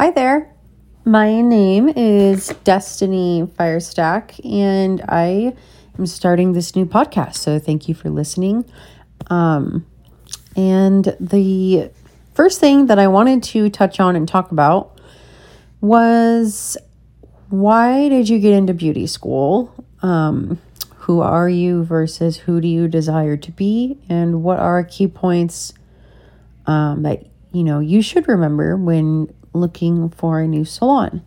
Hi there. My name is Destiny Firestack, and I am starting this new podcast. So thank you for listening. Um, and the first thing that I wanted to touch on and talk about was why did you get into beauty school? Um, who are you versus who do you desire to be? And what are key points um, that you know you should remember when looking for a new salon?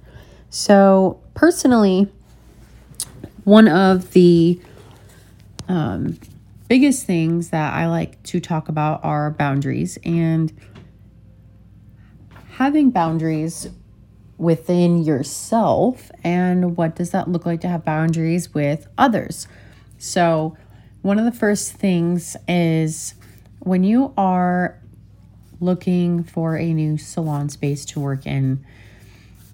So, personally, one of the um, biggest things that I like to talk about are boundaries and having boundaries within yourself and what does that look like to have boundaries with others. So, one of the first things is when you are looking for a new salon space to work in,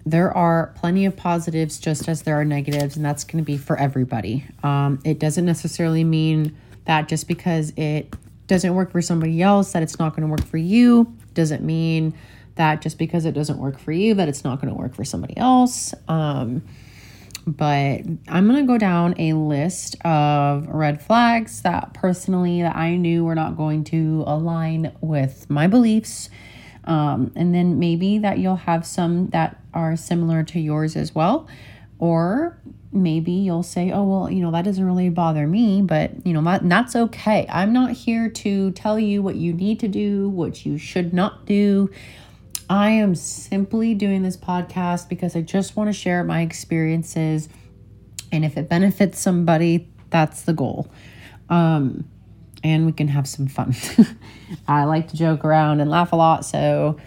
there are plenty of positives just as there are negatives, and that's going to be for everybody. Um, it doesn't necessarily mean that just because it doesn't work for somebody else, that it's not going to work for you. Doesn't mean that just because it doesn't work for you, that it's not going to work for somebody else. Um, but I'm going to go down a list of red flags that personally that I knew were not going to align with my beliefs. Um, and then maybe that you'll have some that are similar to yours as well. Or maybe you'll say, oh, well, you know, that doesn't really bother me, but, you know, that, that's okay. I'm not here to tell you what you need to do, what you should not do. I am simply doing this podcast because I just want to share my experiences. And if it benefits somebody, that's the goal. Um, and we can have some fun. I like to joke around and laugh a lot, so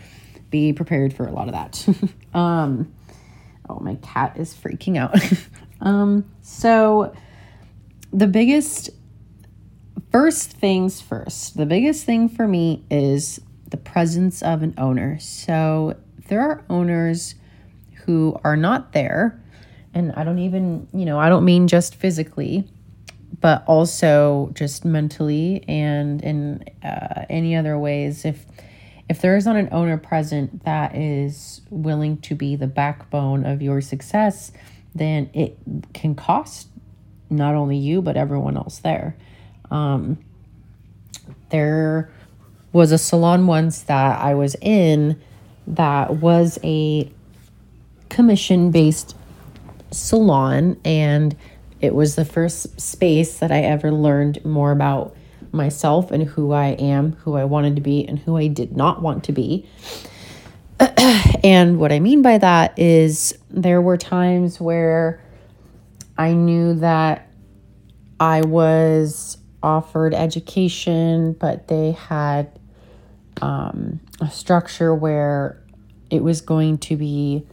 be prepared for a lot of that. um, oh, my cat is freaking out. um, so, the biggest, first things first, the biggest thing for me is the presence of an owner. So there are owners who are not there, and I don't even, you know, I don't mean just physically, but also just mentally and in uh, any other ways. If if there is not an owner present that is willing to be the backbone of your success, then it can cost not only you but everyone else there. Um, there was a salon once that I was in that was a commission based salon and it was the first space that I ever learned more about myself and who I am, who I wanted to be, and who I did not want to be. and what I mean by that is there were times where I knew that I was offered education, but they had um, a structure where it was going to be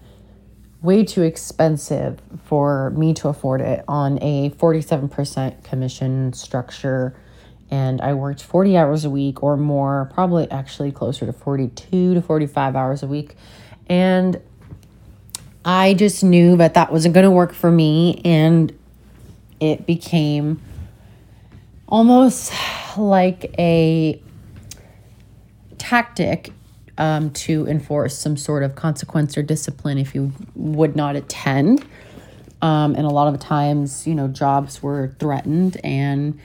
way too expensive for me to afford it on a 47% commission structure. And I worked 40 hours a week or more, probably actually closer to 42 to 45 hours a week. And I just knew that that wasn't going to work for me. And it became almost like a tactic um, to enforce some sort of consequence or discipline if you would not attend. Um, and a lot of times, you know, jobs were threatened and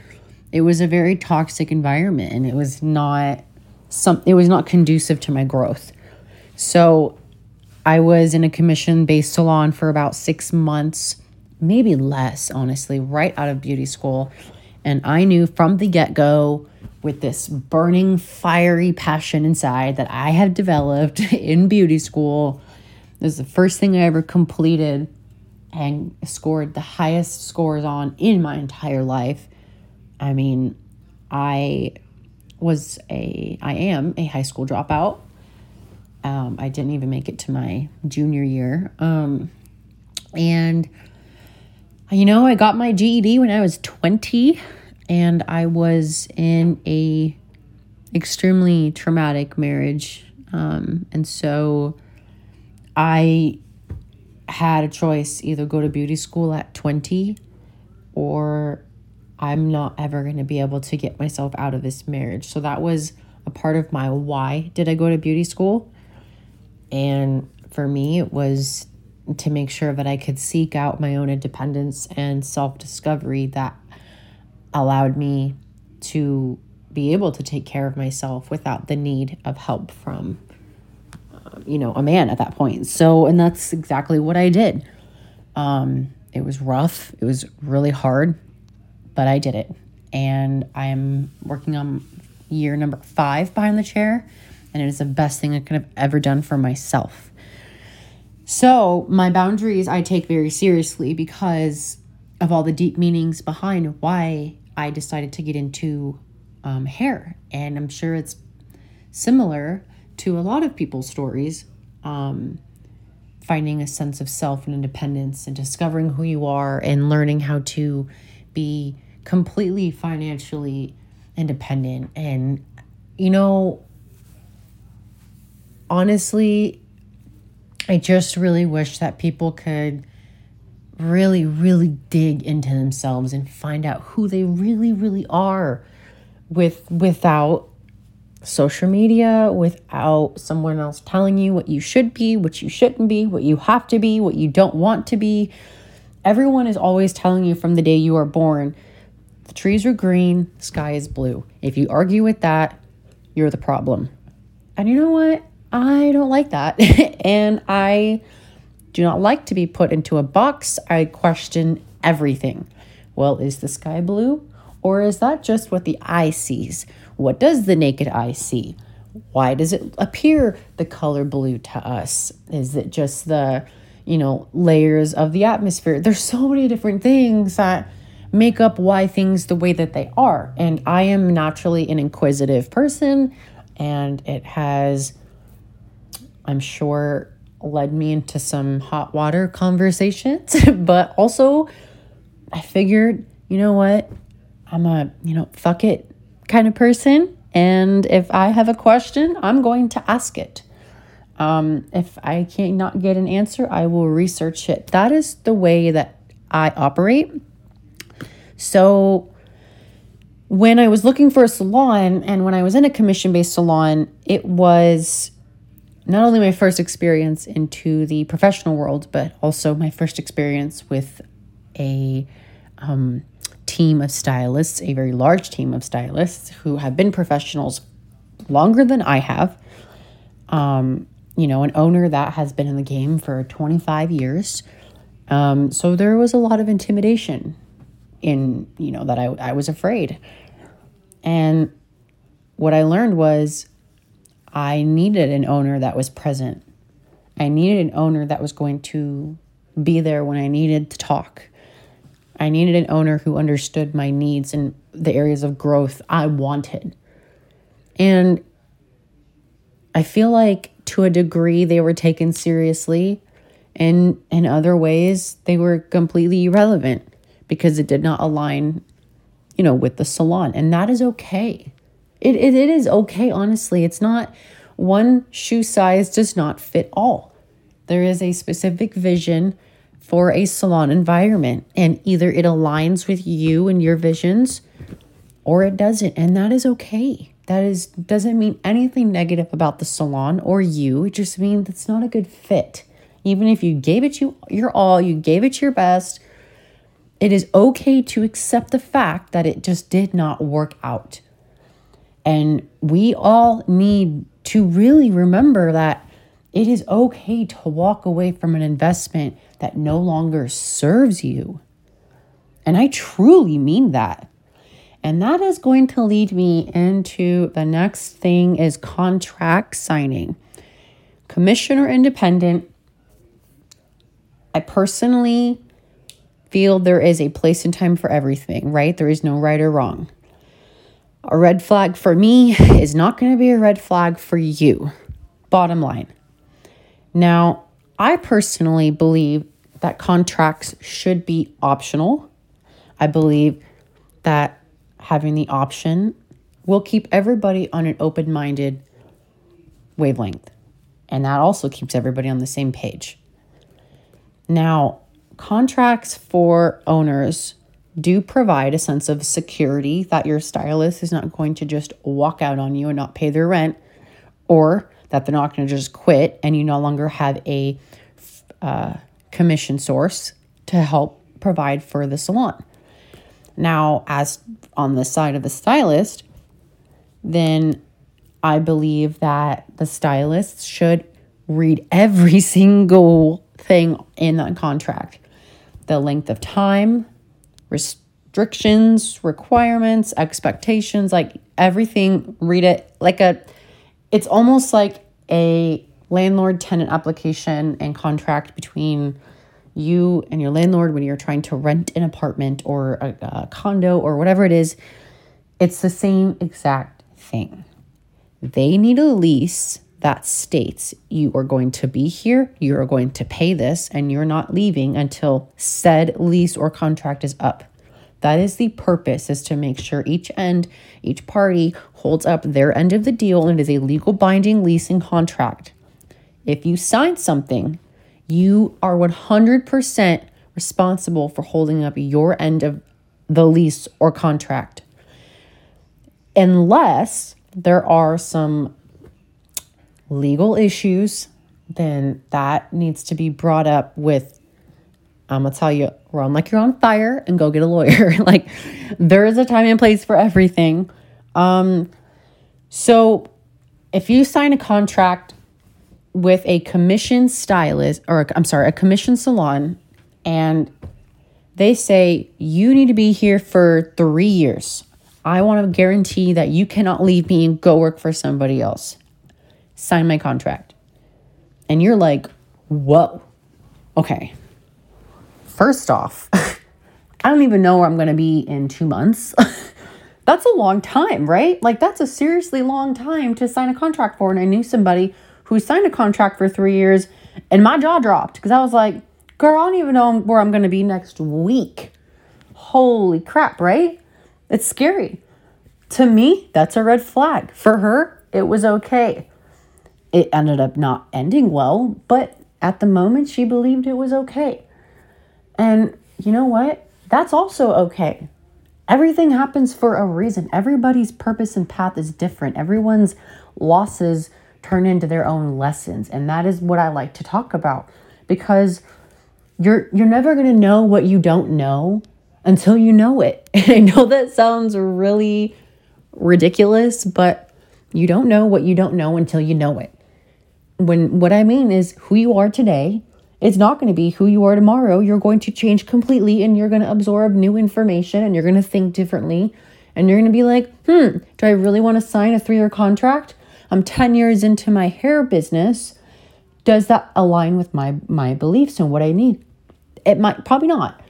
it was a very toxic environment and it was not some it was not conducive to my growth. So I was in a commission based salon for about six months, maybe less, honestly, right out of beauty school. And I knew from the get go with this burning, fiery passion inside that I have developed in beauty school. This is the first thing I ever completed and scored the highest scores on in my entire life. I mean, I was a, I am a high school dropout. Um, I didn't even make it to my junior year. Um, and, you know, I got my GED when I was 20 and I was in a extremely traumatic marriage, um, and so I had a choice either go to beauty school at 20 or I'm not ever going to be able to get myself out of this marriage. So that was a part of my why did I go to beauty school? And for me, it was to make sure that I could seek out my own independence and self discovery that allowed me to be able to take care of myself without the need of help from, uh, you know, a man at that point. So, and that's exactly what I did. Um, it was rough, it was really hard, but I did it. And I'm working on year number five behind the chair, and it is the best thing I could have ever done for myself. So, my boundaries I take very seriously because of all the deep meanings behind why I decided to get into um, hair. And I'm sure it's similar to a lot of people's stories. Um, finding a sense of self and independence and discovering who you are and learning how to be completely financially independent. And, you know, honestly, I just really wish that people could really, really dig into themselves and find out who they really, really are with without social media, without someone else telling you what you should be, what you shouldn't be, what you have to be, what you don't want to be. Everyone is always telling you from the day you are born the trees are green, sky is blue. If you argue with that, you're the problem. And you know what? I don't like that. and I do not like to be put into a box. I question everything. Well, is the sky blue? Or is that just what the eye sees? What does the naked eye see? Why does it appear the color blue to us? Is it just the, you know, layers of the atmosphere? There's so many different things that make up why things the way that they are. And I am naturally an inquisitive person, and it has I'm sure led me into some hot water conversations, but also I figured, you know what? I'm a, you know, fuck it kind of person. And if I have a question, I'm going to ask it. Um, if I cannot get an answer, I will research it. That is the way that I operate. So when I was looking for a salon and when I was in a commission based salon, it was not only my first experience into the professional world, but also my first experience with a um, team of stylists, a very large team of stylists who have been professionals longer than I have. Um, you know, an owner that has been in the game for 25 years. Um, so there was a lot of intimidation in, you know, that I, I was afraid. And what I learned was I needed an owner that was present. I needed an owner that was going to be there when I needed to talk. I needed an owner who understood my needs and the areas of growth I wanted. And I feel like to a degree they were taken seriously and in other ways they were completely irrelevant because it did not align you know with the salon and that is okay it, it, it is okay, honestly. It's not one shoe size does not fit all. There is a specific vision for a salon environment, and either it aligns with you and your visions or it doesn't, and that is okay. That is doesn't mean anything negative about the salon or you. It just means it's not a good fit. Even if you gave it you your all, you gave it your best, it is okay to accept the fact that it just did not work out. And we all need to really remember that it is okay to walk away from an investment that no longer serves you. And I truly mean that. And that is going to lead me into the next thing is contract signing. Commissioner independent. I personally feel there is a place and time for everything, right? There is no right or wrong. A red flag for me is not going to be a red flag for you. Bottom line. Now, I personally believe that contracts should be optional. I believe that having the option will keep everybody on an open minded wavelength. And that also keeps everybody on the same page. Now, contracts for owners do provide a sense of security that your stylist is not going to just walk out on you and not pay their rent, or that they're not going to just quit and you no longer have a uh, commission source to help provide for the salon. Now, as on the side of the stylist, then I believe that the stylist should read every single thing in that contract the length of time, restrictions, requirements, expectations, like everything, read it like a, it's almost like a landlord tenant application and contract between you and your landlord when you're trying to rent an apartment or a, a condo or whatever it is. It's the same exact thing. They need a lease that states you are going to be here, you are going to pay this, and you're not leaving until said lease or contract is up. That is the purpose, is to make sure each end, each party holds up their end of the deal and it is a legal binding leasing contract. If you sign something, you are 100% responsible for holding up your end of the lease or contract. Unless there are some legal issues, then that needs to be brought up with. I'm gonna tell you, run like you're on fire and go get a lawyer. like there is a time and place for everything. Um, so if you sign a contract with a commission stylist, or I'm sorry, a commission salon, and they say you need to be here for three years. I want to guarantee that you cannot leave me and go work for somebody else sign my contract. And you're like, whoa, okay. First off, I don't even know where I'm going to be in two months. that's a long time, right? Like, that's a seriously long time to sign a contract for. And I knew somebody who signed a contract for three years, and my jaw dropped because I was like, girl, I don't even know where I'm going to be next week. Holy crap, right? It's scary. To me, that's a red flag. For her, it was okay. It ended up not ending well, but at the moment, she believed it was okay. And you know what? That's also okay. Everything happens for a reason. Everybody's purpose and path is different. Everyone's losses turn into their own lessons, and that is what I like to talk about because you're you're never going to know what you don't know until you know it. And I know that sounds really ridiculous, but you don't know what you don't know until you know it when what I mean is who you are today, it's not going to be who you are tomorrow. You're going to change completely and you're going to absorb new information and you're going to think differently. And you're going to be like, hmm, do I really want to sign a three year contract? I'm 10 years into my hair business. Does that align with my, my beliefs and what I need? It might, probably not.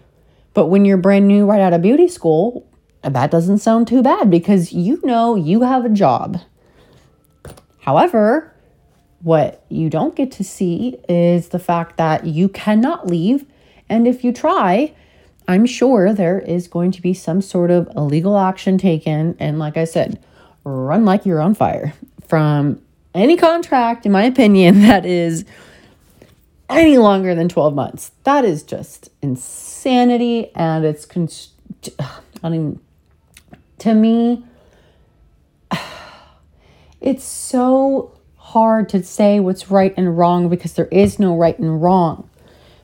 But when you're brand new right out of beauty school, that doesn't sound too bad because you know you have a job. However, what you don't get to see is the fact that you cannot leave. And if you try, I'm sure there is going to be some sort of illegal action taken. And like I said, run like you're on fire from any contract, in my opinion, that is any longer than 12 months. That is just insanity. And it's, con- I even, to me, it's so hard to say what's right and wrong because there is no right and wrong.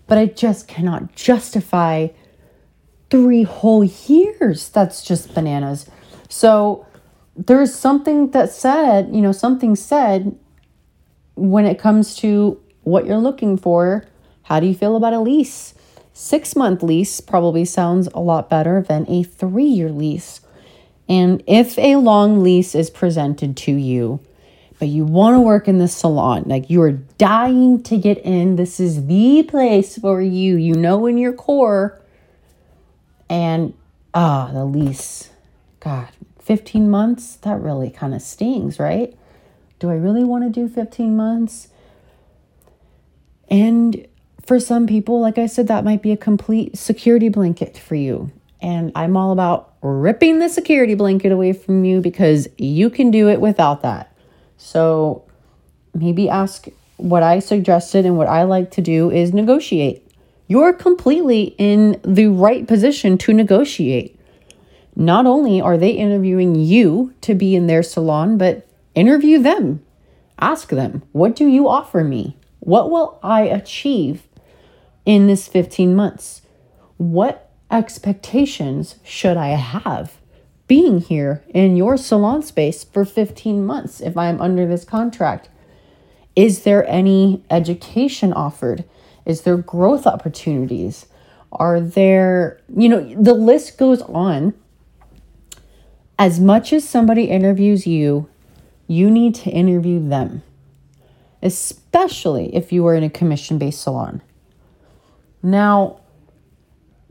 But I just cannot justify three whole years. That's just bananas. So there's something that said, you know, something said when it comes to what you're looking for. How do you feel about a lease? Six month lease probably sounds a lot better than a three year lease. And if a long lease is presented to you, but you want to work in the salon. Like you are dying to get in. This is the place for you. You know in your core. And ah, oh, the lease. God, 15 months? That really kind of stings, right? Do I really want to do 15 months? And for some people, like I said, that might be a complete security blanket for you. And I'm all about ripping the security blanket away from you because you can do it without that. So maybe ask what I suggested and what I like to do is negotiate. You're completely in the right position to negotiate. Not only are they interviewing you to be in their salon, but interview them. ask them, what do you offer me? What will I achieve in this 15 months? What expectations should I have being here in your salon space for 15 months if I'm under this contract? Is there any education offered? Is there growth opportunities? Are there, you know, the list goes on. As much as somebody interviews you, you need to interview them, especially if you are in a commission based salon. Now,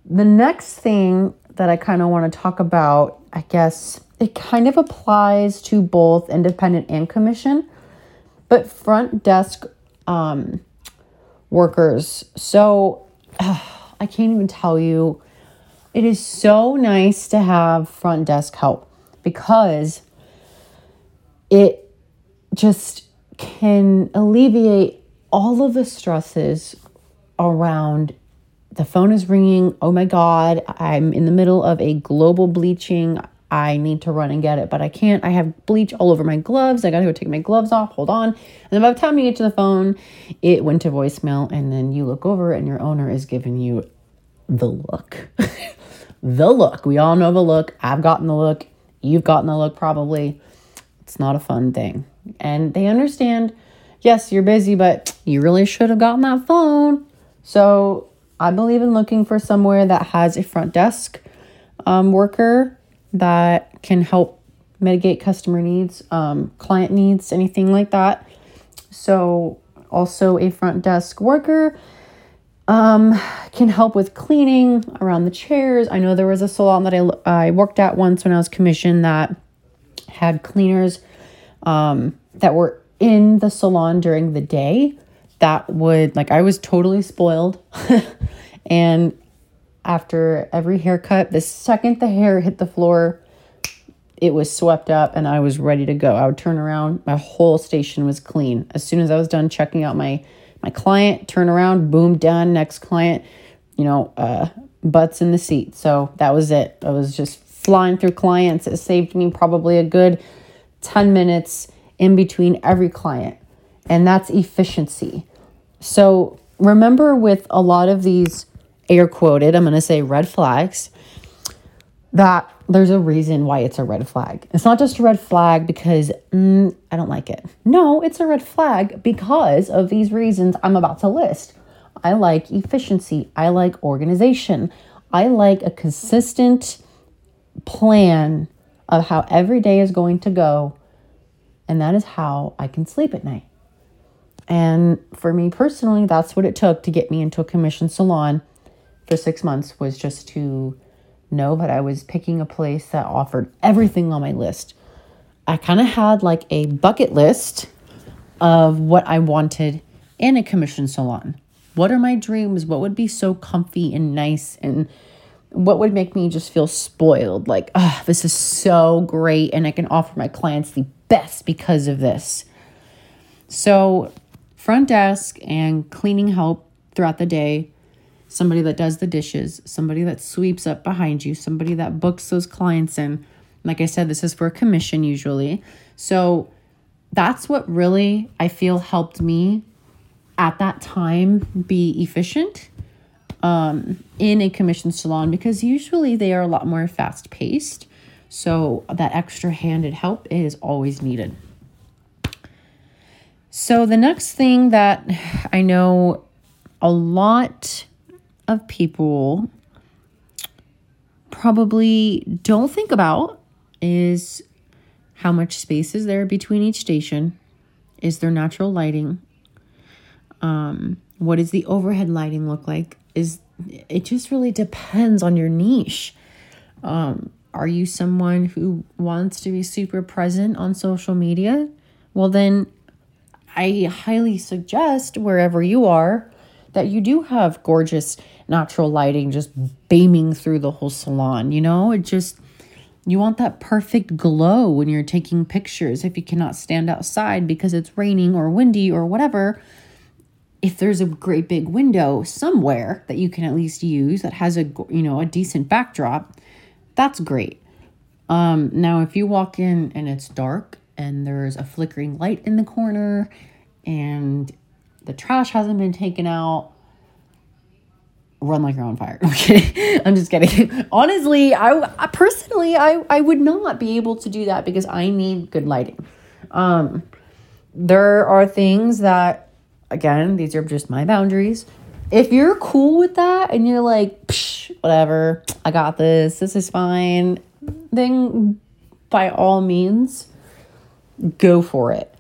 the next thing that I kind of want to talk about, I guess it kind of applies to both independent and commission, but front desk um, workers. So I can't even tell you. It is so nice to have front desk help because it just can alleviate all of the stresses around the phone is ringing. Oh my God, I'm in the middle of a global bleaching. I need to run and get it, but I can't. I have bleach all over my gloves. I gotta go take my gloves off. Hold on. And then by the time you get to the phone, it went to voicemail, and then you look over and your owner is giving you the look. the look. We all know the look. I've gotten the look. You've gotten the look probably. It's not a fun thing. And they understand, yes, you're busy, but you really should have gotten that phone. So I believe in looking for somewhere that has a front desk um, worker that can help mitigate customer needs, um, client needs, anything like that. So, also a front desk worker um, can help with cleaning around the chairs. I know there was a salon that I, I worked at once when I was commissioned that had cleaners um, that were in the salon during the day that would, like, I was totally spoiled. and after every haircut, the second the hair hit the floor, it was swept up and I was ready to go. I would turn around, my whole station was clean. As soon as I was done checking out my my client, turn around, boom, done, next client, you know, uh, butts in the seat. So that was it. I was just flying through clients. It saved me probably a good 10 minutes in between every client. And that's efficiency. So remember with a lot of these air quoted, I'm going to say red flags, that there's a reason why it's a red flag. It's not just a red flag because mm, I don't like it. No, it's a red flag because of these reasons I'm about to list. I like efficiency, I like organization, I like a consistent plan of how every day is going to go. And that is how I can sleep at night. And for me personally, that's what it took to get me into a commission salon for six months was just to know that I was picking a place that offered everything on my list. I kind of had like a bucket list of what I wanted in a commission salon. What are my dreams? What would be so comfy and nice and what would make me just feel spoiled? Like, oh, this is so great and I can offer my clients the best because of this. So, front desk and cleaning help throughout the day somebody that does the dishes, somebody that sweeps up behind you, somebody that books those clients in. Like I said, this is for a commission usually. So that's what really I feel helped me at that time be efficient um, in a commission salon because usually they are a lot more fast paced. So that extra handed help is always needed. So the next thing that I know a lot of people probably don't think about is how much space is there between each station? Is there natural lighting? Um, what does the overhead lighting look like? Is it just really depends on your niche. Um, are you someone who wants to be super present on social media? Well, then I highly suggest wherever you are that you do have gorgeous natural lighting just beaming through the whole salon. You know, it just, you want that perfect glow when you're taking pictures. If you cannot stand outside because it's raining or windy or whatever, if there's a great big window somewhere that you can at least use that has a you know a decent backdrop that's great um now if you walk in and it's dark and there's a flickering light in the corner and the trash hasn't been taken out run like you're on fire. Okay, I'm just kidding. Honestly, I, I, personally I I would not be able to do that because I need good lighting. Um, there are things that again these are just my boundaries. If you're cool with that and you're like, Psh, whatever, I got this. This is fine. Then by all means, go for it.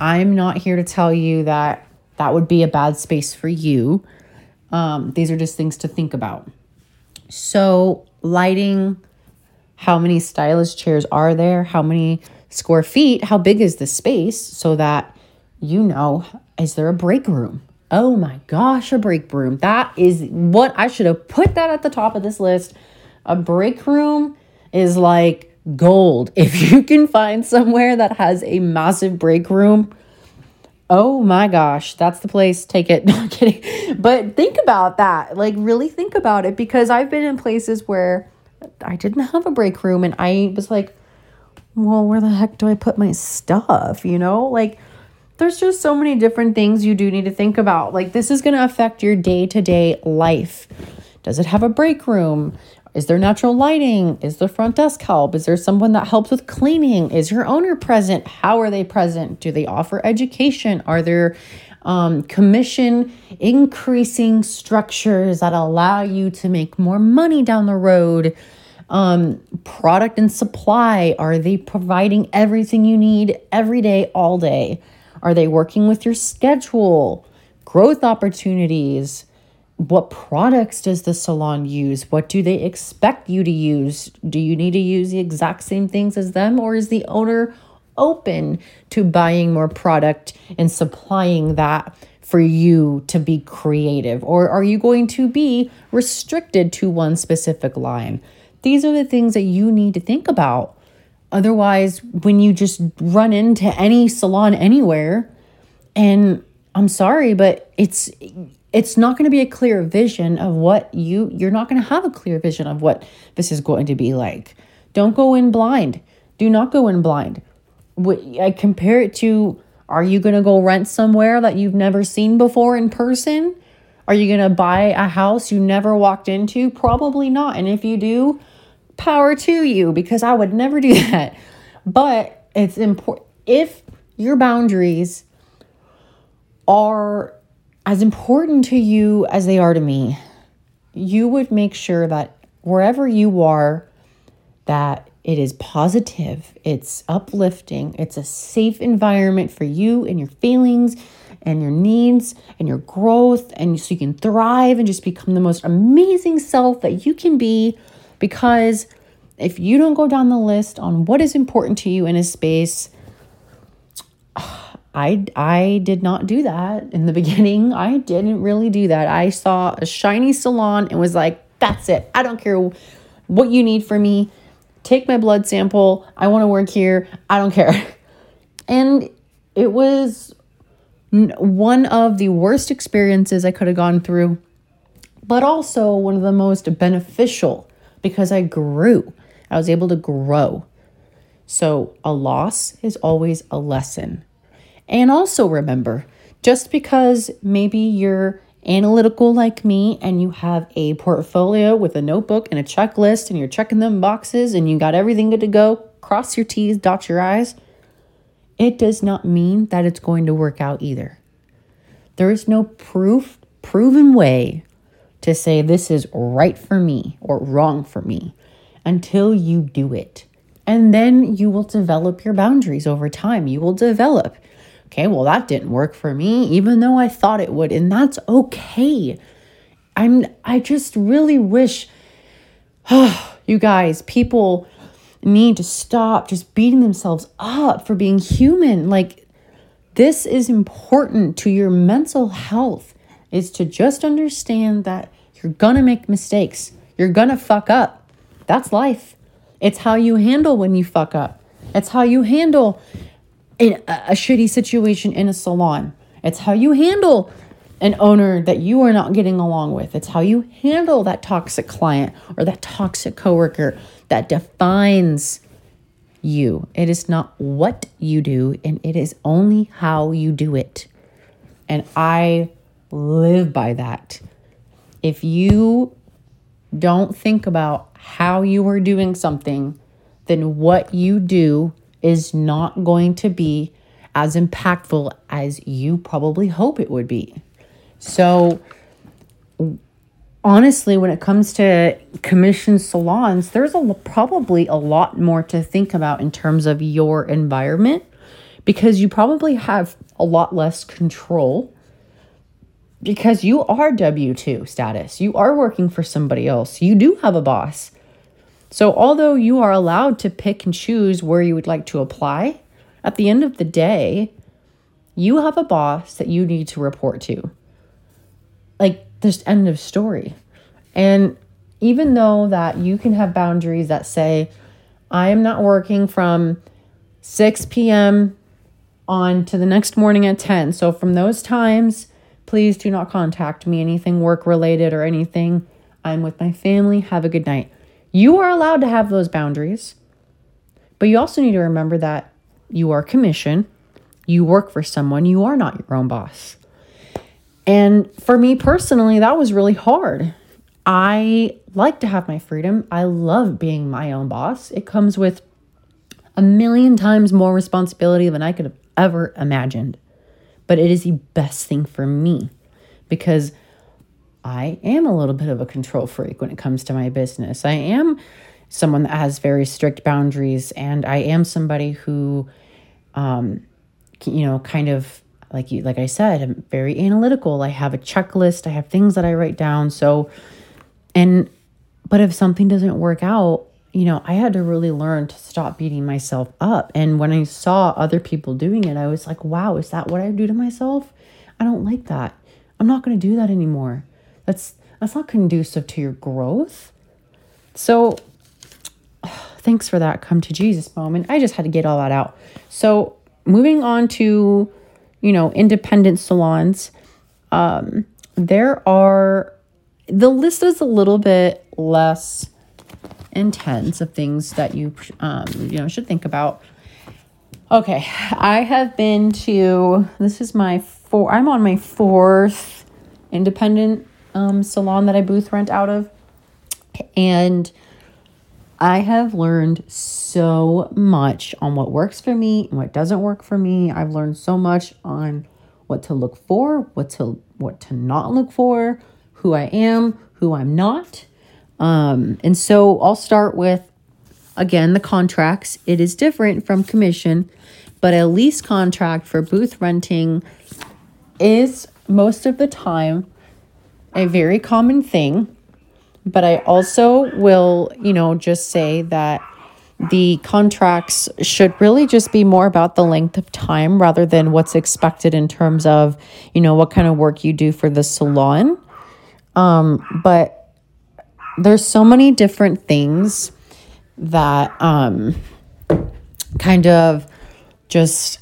I'm not here to tell you that that would be a bad space for you. Um, these are just things to think about. So, lighting, how many stylish chairs are there? How many square feet? How big is the space so that you know, is there a break room? Oh my gosh, a break room. That is what I should have put that at the top of this list. A break room is like gold. If you can find somewhere that has a massive break room, oh my gosh, that's the place. Take it. No, I'm kidding. But think about that. Like, really think about it because I've been in places where I didn't have a break room and I was like, well, where the heck do I put my stuff? You know, like, there's just so many different things you do need to think about. Like, this is going to affect your day to day life. Does it have a break room? Is there natural lighting? Is the front desk help? Is there someone that helps with cleaning? Is your owner present? How are they present? Do they offer education? Are there um, commission increasing structures that allow you to make more money down the road? Um, product and supply are they providing everything you need every day, all day? Are they working with your schedule? Growth opportunities? What products does the salon use? What do they expect you to use? Do you need to use the exact same things as them, or is the owner open to buying more product and supplying that for you to be creative? Or are you going to be restricted to one specific line? These are the things that you need to think about. Otherwise, when you just run into any salon anywhere, and I'm sorry, but it's it's not going to be a clear vision of what you you're not going to have a clear vision of what this is going to be like. Don't go in blind. Do not go in blind. I compare it to are you going to go rent somewhere that you've never seen before in person? Are you going to buy a house you never walked into? Probably not. And if you do power to you because i would never do that. But it's important if your boundaries are as important to you as they are to me, you would make sure that wherever you are, that it is positive, it's uplifting, it's a safe environment for you and your feelings and your needs and your growth, and so you can thrive and just become the most amazing self that you can be. Because if you don't go down the list on what is important to you in a space, I I did not do that in the beginning. I didn't really do that. I saw a shiny salon and was like, that's it. I don't care what you need from me. Take my blood sample. I want to work here. I don't care. And it was one of the worst experiences I could have gone through, but also one of the most beneficial because I grew. I was able to grow. So, a loss is always a lesson. And also remember, just because maybe you're analytical like me and you have a portfolio with a notebook and a checklist and you're checking them boxes and you got everything good to go, cross your T's, dot your I's, it does not mean that it's going to work out either. There is no proof, proven way to say this is right for me or wrong for me until you do it. And then you will develop your boundaries over time. You will develop okay, well, that didn't work for me, even though I thought it would. And that's okay. I'm, I just really wish, oh, you guys, people need to stop just beating themselves up for being human. Like, this is important to your mental health, is to just understand that you're gonna make mistakes, you're gonna fuck up. That's life. It's how you handle when you fuck up. It's how you handle in a, a shitty situation in a salon. It's how you handle an owner that you are not getting along with. It's how you handle that toxic client or that toxic coworker that defines you. It is not what you do, and it is only how you do it. And I live by that. If you don't think about how you are doing something, then what you do is not going to be as impactful as you probably hope it would be. So, honestly, when it comes to commission salons, there's a, probably a lot more to think about in terms of your environment because you probably have a lot less control because you are W 2 status. You are working for somebody else. You do have a boss. So, although you are allowed to pick and choose where you would like to apply, at the end of the day, you have a boss that you need to report to. Like, this end of story. And even though that you can have boundaries that say, I am not working from 6 p.m. on to the next morning at 10. So, from those times, please do not contact me, anything work related or anything. I'm with my family. Have a good night. You are allowed to have those boundaries, but you also need to remember that you are commission, you work for someone, you are not your own boss. And for me personally, that was really hard. I like to have my freedom. I love being my own boss. It comes with a million times more responsibility than I could have ever imagined. But it is the best thing for me because I am a little bit of a control freak when it comes to my business. I am someone that has very strict boundaries, and I am somebody who um, you know, kind of like you, like I said, I'm very analytical. I have a checklist. I have things that I write down. So, and, but if something doesn't work out, you know, I had to really learn to stop beating myself up. And when I saw other people doing it, I was like, wow, is that what I do to myself? I don't like that. I'm not going to do that anymore. That's, that's not conducive to your growth. So, thanks for that come to Jesus moment. I just had to get all that out. So, moving on to, you know, independent salons, um, there are, the list is a little bit less intense of things that you, um, you know, should think about. Okay, I have been to, this is my four, I'm on my fourth independent um, salon that I booth rent out of. And I have learned so much on what works for me and what doesn't work for me. I've learned so much on what to look for, what to what to not look for, who I am, who I'm not. Um, and so I'll start with again the contracts. It is different from commission, but a lease contract for booth renting is most of the time a very common thing but I also will, you know, just say that the contracts should really just be more about the length of time rather than what's expected in terms of, you know, what kind of work you do for the salon. Um, but there's so many different things that um, kind of just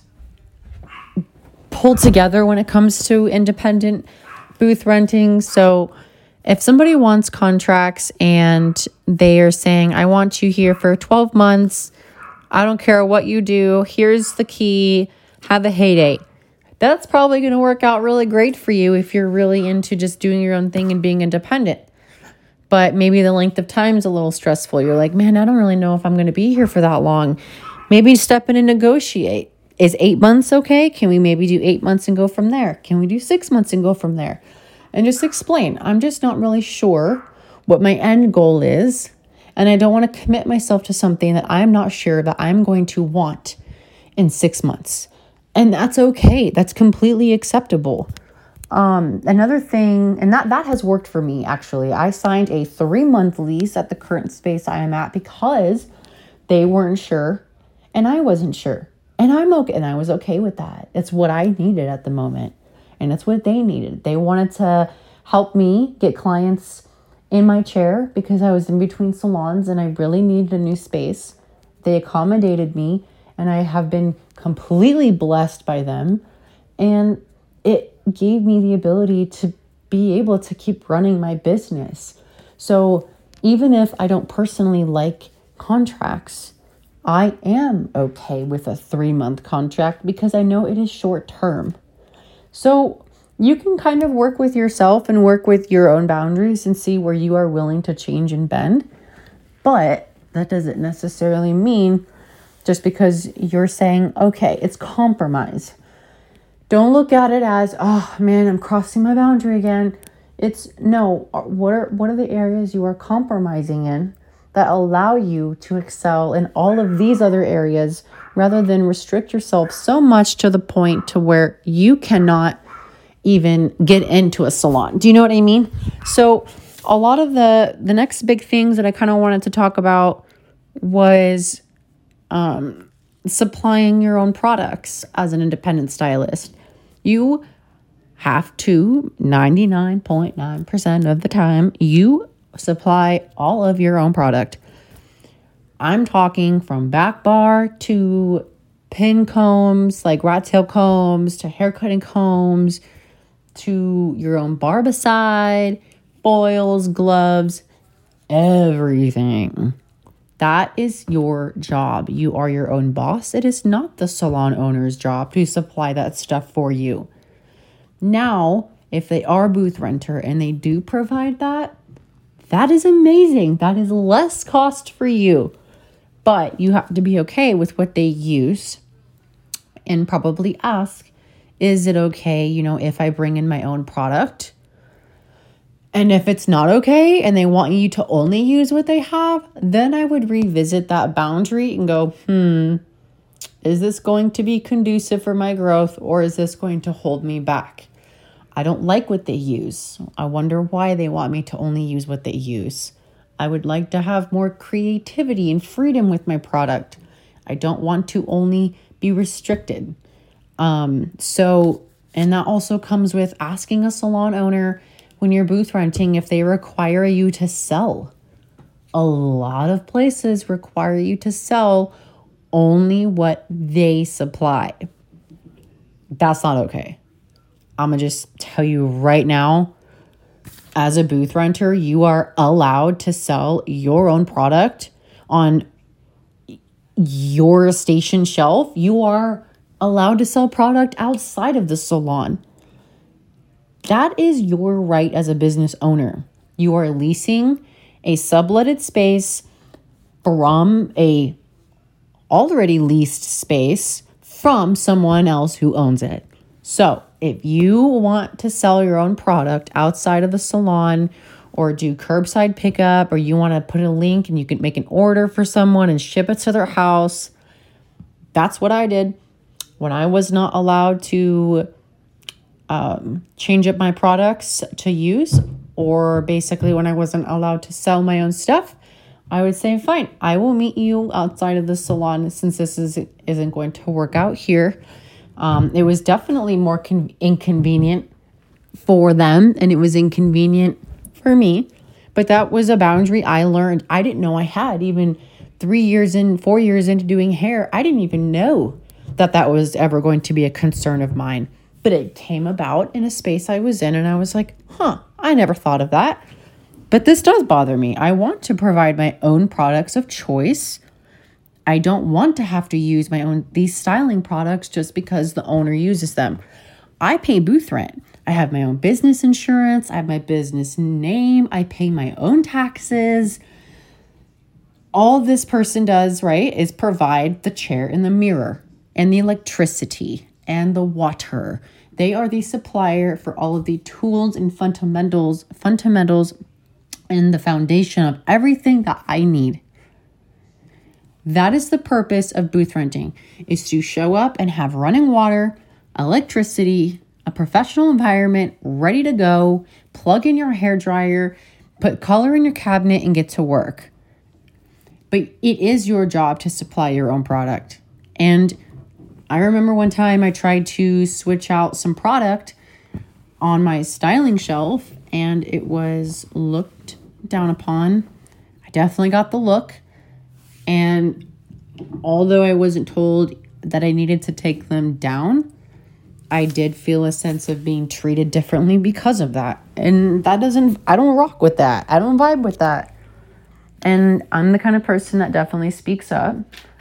pull together when it comes to independent booth renting. So, if somebody wants contracts and they are saying, I want you here for 12 months, I don't care what you do, here's the key, have a heyday. That's probably going to work out really great for you if you're really into just doing your own thing and being independent. But maybe the length of time is a little stressful. You're like, man, I don't really know if I'm going to be here for that long. Maybe step in and negotiate. Is eight months okay? Can we maybe do eight months and go from there? Can we do six months and go from there? and just explain. I'm just not really sure what my end goal is. And I don't want to commit myself to something that I'm not sure that I'm going to want in six months. And that's okay. That's completely acceptable. Um, another thing, and that that has worked for me actually. I signed a three month lease at the current space I am at because they weren't sure, and I wasn't sure, and I'm okay, and I was okay with that. It's what I needed at the moment and it's what they needed. They wanted to help me get clients in my chair because I was in between salons and I really needed a new space. They accommodated me and I have been completely blessed by them. And it gave me the ability to be able to keep running my business. So even if I don't personally like contracts, I am okay with a three month contract because I know it is short term. So you can kind of work with yourself and work with your own boundaries and see where you are willing to change and bend. But that doesn't necessarily mean just because you're saying, okay, it's compromise. Don't look at it as, oh man, I'm crossing my boundary again. It's no, uh, what are what are the areas you are compromising in that allow you to excel in all of these other areas rather than restrict yourself so much to the point to where you cannot even get into a salon. Do you know what I mean? So a lot of the the next big things that I kind of wanted to talk about was um, supplying your own products as an independent stylist. You have to 99.9% of the time you supply all of your own product. I'm talking from back bar to pin combs, like rat tail combs, to hair cutting combs, to your own barbicide, foils, gloves, everything. That is your job. You are your own boss. It is not the salon owner's job to supply that stuff for you. Now, if they are booth renter and they do provide that, that is amazing. That is less cost for you. But you have to be okay with what they use and probably ask is it okay, you know, if I bring in my own product? And if it's not okay and they want you to only use what they have, then I would revisit that boundary and go, hmm, is this going to be conducive for my growth or is this going to hold me back? I don't like what they use. I wonder why they want me to only use what they use. I would like to have more creativity and freedom with my product. I don't want to only be restricted. Um, so, and that also comes with asking a salon owner when you're booth renting if they require you to sell. A lot of places require you to sell only what they supply. That's not okay. I'm gonna just tell you right now as a booth renter, you are allowed to sell your own product on your station shelf. You are allowed to sell product outside of the salon. That is your right as a business owner. You are leasing a subletted space from a already leased space from someone else who owns it. So, if you want to sell your own product outside of the salon or do curbside pickup or you want to put a link and you can make an order for someone and ship it to their house, that's what I did when I was not allowed to um, change up my products to use, or basically when I wasn't allowed to sell my own stuff, I would say, fine, I will meet you outside of the salon since this is, isn't going to work out here. Um, it was definitely more con- inconvenient for them, and it was inconvenient for me. But that was a boundary I learned. I didn't know I had even three years in, four years into doing hair. I didn't even know that that was ever going to be a concern of mine. But it came about in a space I was in, and I was like, huh, I never thought of that. But this does bother me. I want to provide my own products of choice. I don't want to have to use my own these styling products just because the owner uses them. I pay booth rent. I have my own business insurance, I have my business name, I pay my own taxes. All this person does, right, is provide the chair and the mirror and the electricity and the water. They are the supplier for all of the tools and fundamentals, fundamentals and the foundation of everything that I need. That is the purpose of booth renting is to show up and have running water, electricity, a professional environment ready to go, plug in your hair dryer, put color in your cabinet and get to work. But it is your job to supply your own product. And I remember one time I tried to switch out some product on my styling shelf and it was looked down upon. I definitely got the look. And although I wasn't told that I needed to take them down, I did feel a sense of being treated differently because of that. And that doesn't, I don't rock with that. I don't vibe with that. And I'm the kind of person that definitely speaks up.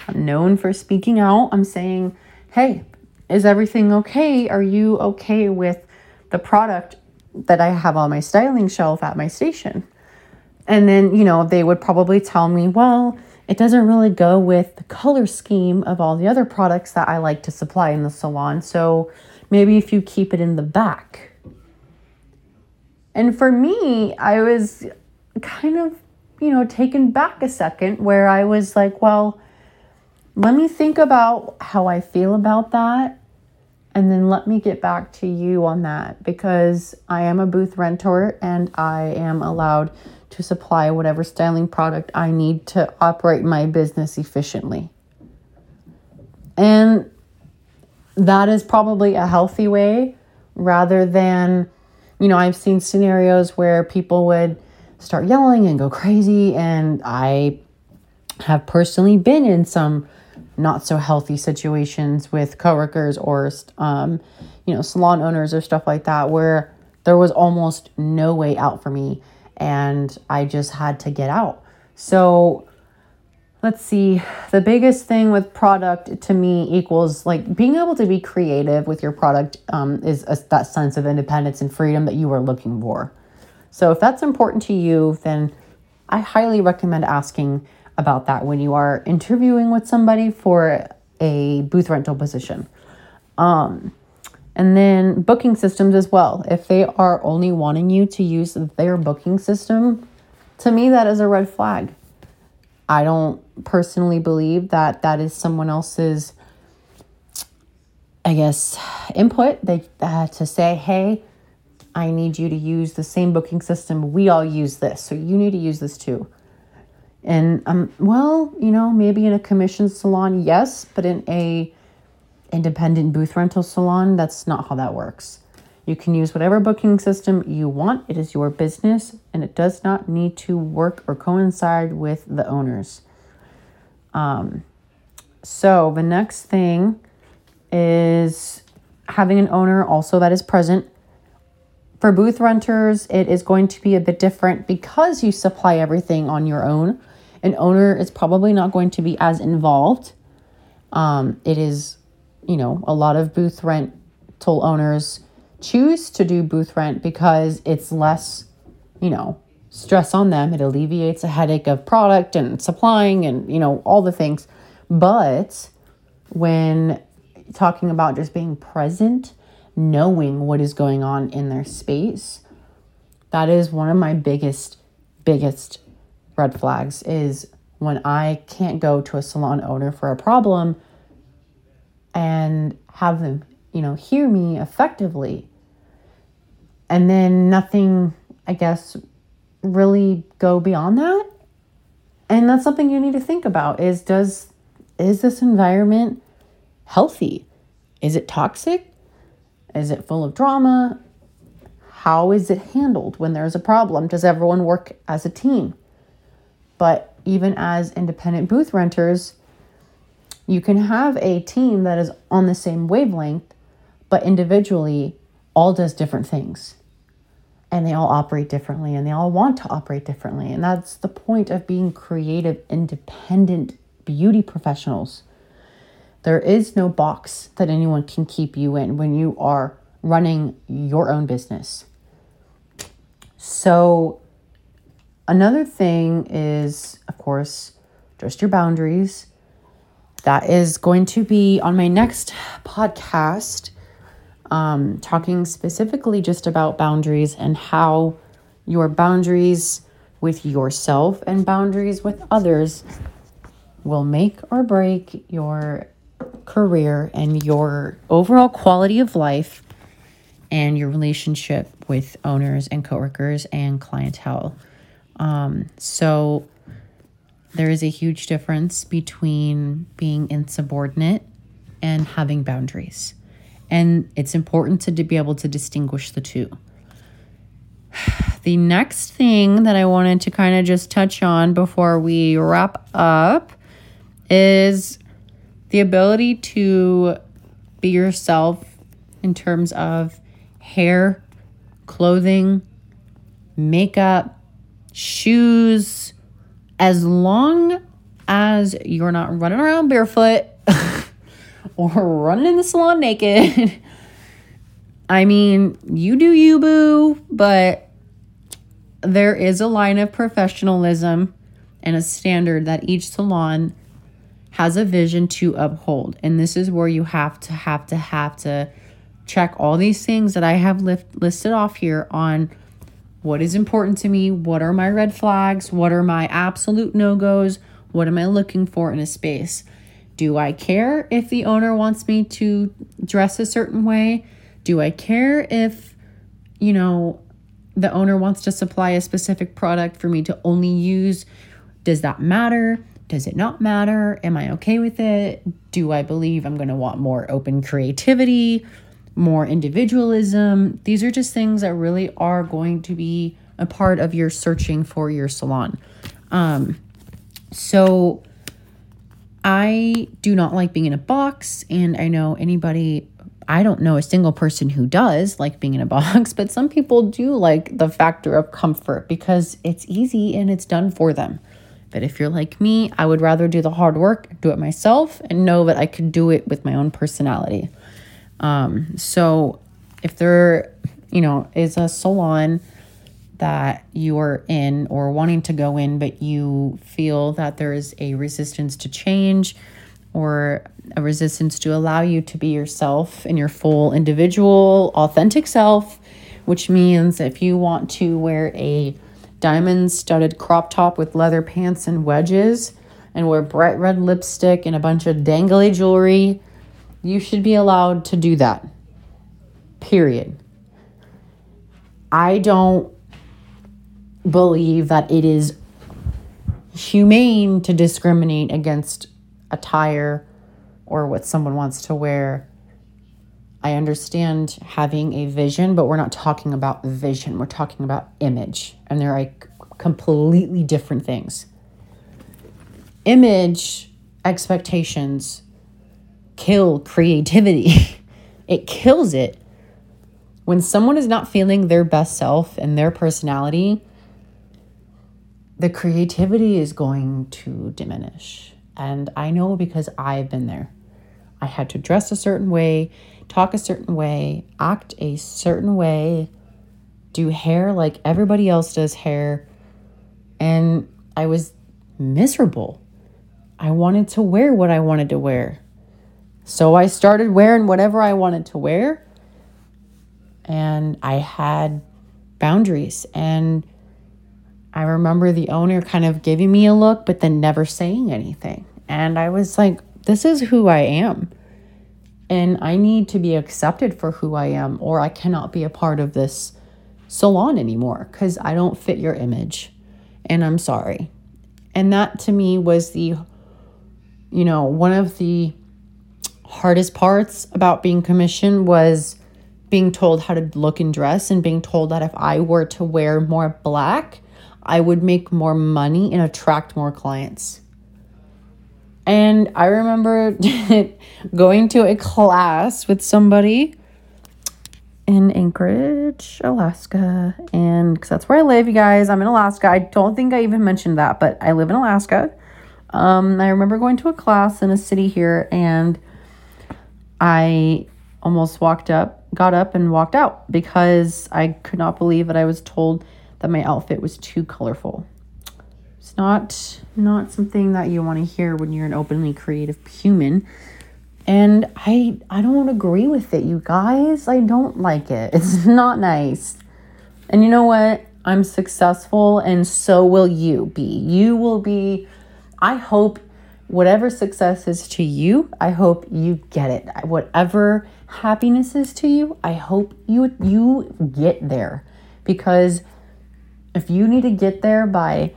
I'm known for speaking out. I'm saying, hey, is everything okay? Are you okay with the product that I have on my styling shelf at my station? And then, you know, they would probably tell me, well, it doesn't really go with the color scheme of all the other products that I like to supply in the salon. So maybe if you keep it in the back. And for me, I was kind of, you know, taken back a second where I was like, well, let me think about how I feel about that. And then let me get back to you on that because I am a booth renter and I am allowed to supply whatever styling product I need to operate my business efficiently. And that is probably a healthy way rather than, you know, I've seen scenarios where people would start yelling and go crazy. And I have personally been in some not so healthy situations with coworkers or, um, you know, salon owners or stuff like that where there was almost no way out for me and I just had to get out. So let's see, the biggest thing with product to me equals like being able to be creative with your product um, is a, that sense of independence and freedom that you are looking for. So if that's important to you, then I highly recommend asking about that when you are interviewing with somebody for a booth rental position. Um, and then booking systems as well. If they are only wanting you to use their booking system, to me, that is a red flag. I don't personally believe that that is someone else's, I guess, input. They uh, to say, hey, I need you to use the same booking system. We all use this, so you need to use this too. And um, well, you know, maybe in a commission salon, yes, but in a independent booth rental salon, that's not how that works. You can use whatever booking system you want. It is your business and it does not need to work or coincide with the owners. Um, so the next thing is having an owner also that is present. For booth renters, it is going to be a bit different because you supply everything on your own. An owner is probably not going to be as involved. Um, it is you know, a lot of booth rental owners choose to do booth rent because it's less, you know, stress on them. It alleviates a headache of product and supplying and, you know, all the things. But when talking about just being present, knowing what is going on in their space, that is one of my biggest, biggest red flags is when I can't go to a salon owner for a problem and have them, you know, hear me effectively. And then nothing, I guess, really go beyond that. And that's something you need to think about is does is this environment healthy? Is it toxic? Is it full of drama? How is it handled when there's a problem? Does everyone work as a team? But even as independent booth renters, you can have a team that is on the same wavelength, but individually all does different things. And they all operate differently and they all want to operate differently. And that's the point of being creative, independent beauty professionals. There is no box that anyone can keep you in when you are running your own business. So, another thing is, of course, just your boundaries that is going to be on my next podcast, um, talking specifically just about boundaries and how your boundaries with yourself and boundaries with others will make or break your career and your overall quality of life and your relationship with owners and coworkers and clientele. Um, so there is a huge difference between being insubordinate and having boundaries. And it's important to, be able to distinguish the two. The next thing that I wanted to kind of just touch on before we wrap up is the ability to be yourself in terms of hair, clothing, makeup, shoes, as long as you're not running around barefoot or running in the salon naked, I mean, you do you, boo, but there is a line of professionalism and a standard that each salon has a vision to uphold. And this is where you have to, have to, have to check all these things that I have lift, listed off here on what is important to me, what are my red flags, what are my absolute no goes, what am I looking for in a space. Do I care if the owner wants me to dress a certain way? Do I care if, you know, the owner wants to supply a specific product for me to only use? Does that matter? Does it not matter? Am I okay with it? Do I believe I'm going to want more open creativity, more individualism? These are just things that really are going to be a part of your searching for your salon. Um, so I do not like being in a box, and I know anybody I don't know a single person who does like being in a box, but some people do like the factor of comfort because it's easy and it's done for them. But if you're like me, I would rather do the hard work, do it myself, and know that I could do it with my own personality. Um, so if there, you know, is a salon that you are in or wanting to go in, but you feel that there is a resistance to change or a resistance to allow you to be yourself in your full individual, authentic self, which means if you want to wear a diamond studded crop top with leather pants and wedges and wear bright red lipstick and a bunch of dangly jewelry, you should be allowed to do that. Period. I don't believe that it is humane to discriminate against attire or what someone wants to wear. I understand having a vision, but we're not talking about vision. We're talking about image. And they're like completely different things. Image expectations kill creativity, it kills it. When someone is not feeling their best self and their personality, the creativity is going to diminish. And I know because I've been there. I had to dress a certain way, talk a certain way, act a certain way, do hair like everybody else does hair. And I was miserable. I wanted to wear what I wanted to wear. So I started wearing whatever I wanted to wear. And I had boundaries. And I remember the owner kind of giving me a look, but then never saying anything. And I was like, this is who I am. And I need to be accepted for who I am, or I cannot be a part of this salon anymore because I don't fit your image. And I'm sorry. And that to me was the, you know, one of the hardest parts about being commissioned was being told how to look and dress and being told that if I were to wear more black, I would make more money and attract more clients. And I remember going to a class with somebody in Anchorage, Alaska. And because that's where I live, you guys, I'm in Alaska. I don't think I even mentioned that, but I live in Alaska. Um, I remember going to a class in a city here and I almost walked up, got up, and walked out because I could not believe that I was told that my outfit was too colorful. It's not not something that you want to hear when you're an openly creative human. And I I don't agree with it, you guys. I don't like it. It's not nice. And you know what? I'm successful and so will you be. You will be I hope whatever success is to you, I hope you get it. Whatever happiness is to you, I hope you you get there because if you need to get there by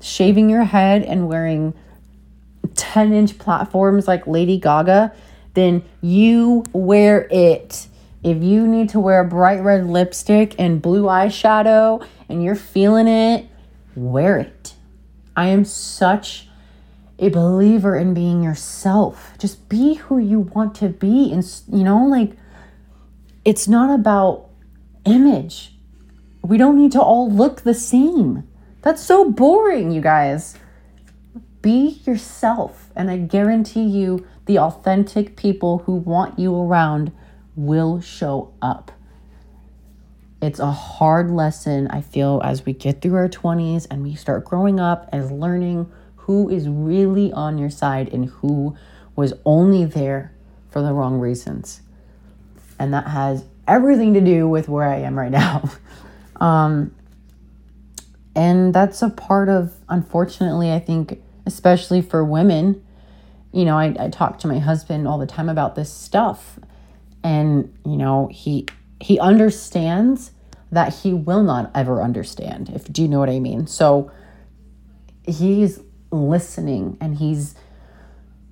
shaving your head and wearing 10 inch platforms like Lady Gaga, then you wear it. If you need to wear bright red lipstick and blue eyeshadow and you're feeling it, wear it. I am such a believer in being yourself. Just be who you want to be. And, you know, like, it's not about image. We don't need to all look the same. That's so boring, you guys. be yourself. And I guarantee you, the authentic people who want you around will show up. It's a hard lesson, I feel, as we get through our 20s and we start growing up as learning who is really on your side and who was only there for the wrong reasons. And that has everything to do with where I am right now. um, and that's a part of, unfortunately, I think, especially for women. You know, I, I talk to my husband all the time about this stuff. And, you know, he he understands that he will not ever understand. If do you know what I mean? So he's listening and he's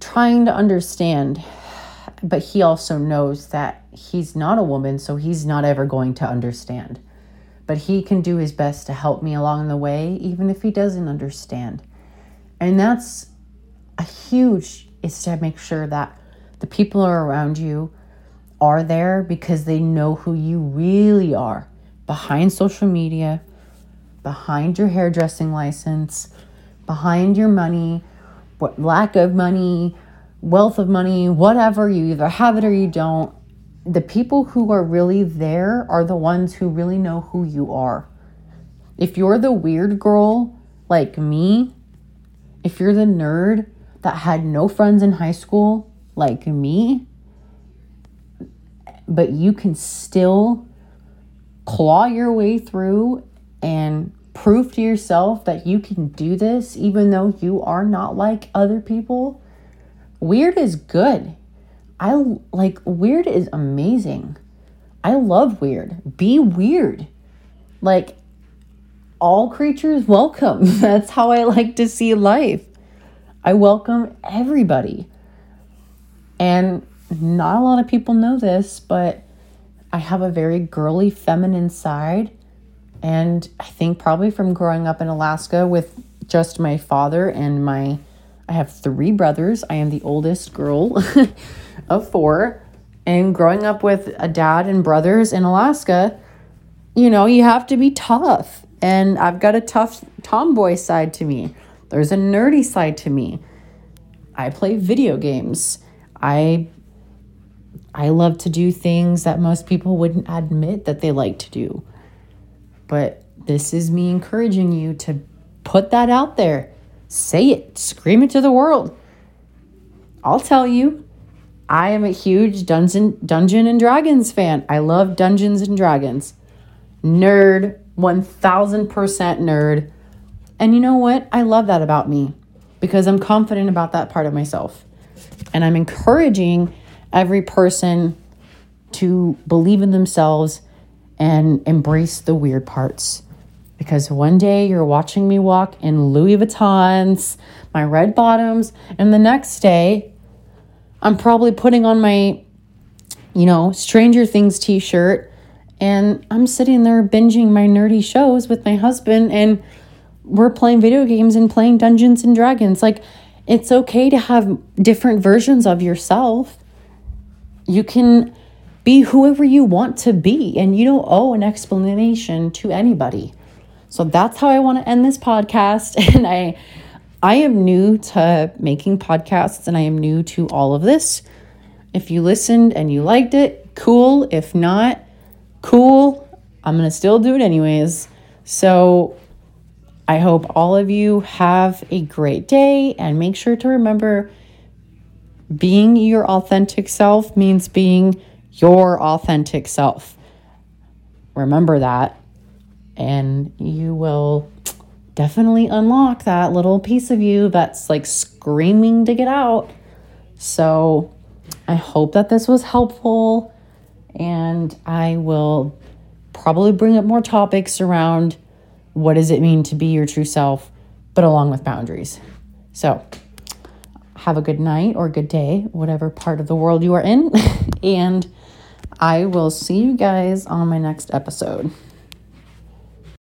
trying to understand, but he also knows that he's not a woman, so he's not ever going to understand. But he can do his best to help me along the way, even if he doesn't understand. And that's a huge is to make sure that the people are around you are there because they know who you really are behind social media, behind your hairdressing license, behind your money, what lack of money, wealth of money, whatever, you either have it or you don't. The people who are really there are the ones who really know who you are. If you're the weird girl like me, if you're the nerd that had no friends in high school like me, but you can still claw your way through and prove to yourself that you can do this even though you are not like other people, weird is good. I like weird is amazing. I love weird. Be weird. Like all creatures welcome. That's how I like to see life. I welcome everybody. And not a lot of people know this, but I have a very girly feminine side and I think probably from growing up in Alaska with just my father and my, I have three brothers. I am the oldest girl of four. And growing up with a dad and brothers in Alaska, you know, you have to be tough. And I've got a tough tomboy side to me. There's a nerdy side to me. I play video games. I I love to do things that most people wouldn't admit that they like to do. But this is me encouraging you to put that out there. Say it, scream it to the world. I'll tell you, I am a huge Dungeon Dungeon and Dragons fan. I love Dungeons and Dragons. Nerd, 1000% nerd. And you know what? I love that about me because I'm confident about that part of myself. And I'm encouraging every person to believe in themselves and embrace the weird parts. Because one day you're watching me walk in Louis Vuittons, my red bottoms, and the next day I'm probably putting on my, you know, Stranger Things t shirt and I'm sitting there binging my nerdy shows with my husband and we're playing video games and playing Dungeons and Dragons. Like, it's okay to have different versions of yourself. You can be whoever you want to be, and you don't owe an explanation to anybody. So that's how I want to end this podcast. And I I am new to making podcasts and I am new to all of this. If you listened and you liked it, cool. If not, cool. I'm going to still do it anyways. So I hope all of you have a great day and make sure to remember being your authentic self means being your authentic self. Remember that, and you will definitely unlock that little piece of you that's like screaming to get out. So, I hope that this was helpful, and I will probably bring up more topics around what does it mean to be your true self, but along with boundaries. So, have a good night or good day, whatever part of the world you are in. and I will see you guys on my next episode.